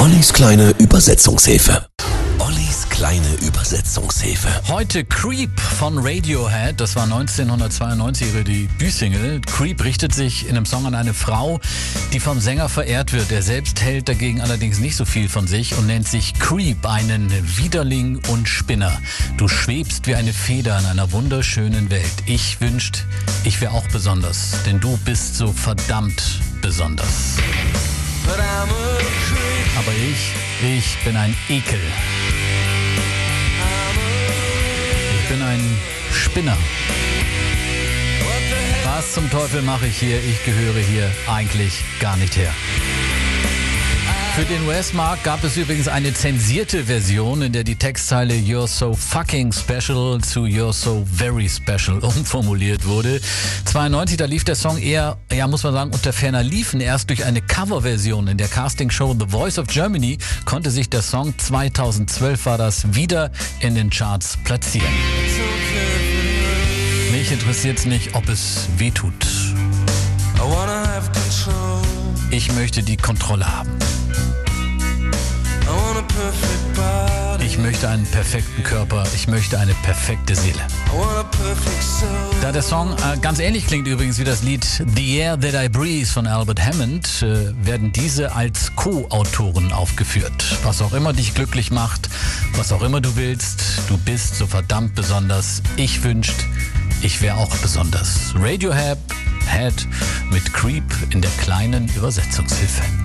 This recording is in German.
Ollis kleine Übersetzungshilfe. Ollis kleine Übersetzungshilfe. Heute Creep von Radiohead, das war 1992 ihre Debütsingle. Creep richtet sich in einem Song an eine Frau, die vom Sänger verehrt wird. Er selbst hält dagegen allerdings nicht so viel von sich und nennt sich Creep, einen Widerling und Spinner. Du schwebst wie eine Feder in einer wunderschönen Welt. Ich wünscht, ich wäre auch besonders, denn du bist so verdammt besonders. Aber ich, ich bin ein Ekel. Ich bin ein Spinner. Was zum Teufel mache ich hier? Ich gehöre hier eigentlich gar nicht her. Für den US-Markt gab es übrigens eine zensierte Version, in der die Textzeile You're so fucking special zu You're so very special umformuliert wurde. 92, da lief der Song eher, ja muss man sagen, unter ferner Liefen. Erst durch eine Coverversion in der Castingshow The Voice of Germany konnte sich der Song 2012 war das wieder in den Charts platzieren. Mich interessiert es nicht, ob es weh tut. Ich möchte die Kontrolle haben. Ich möchte einen perfekten Körper, ich möchte eine perfekte Seele. Da der Song äh, ganz ähnlich klingt übrigens wie das Lied The Air That I Breathe von Albert Hammond, äh, werden diese als Co-Autoren aufgeführt. Was auch immer dich glücklich macht, was auch immer du willst, du bist so verdammt besonders. Ich wünscht, ich wäre auch besonders. Radiohead Head mit Creep in der kleinen Übersetzungshilfe.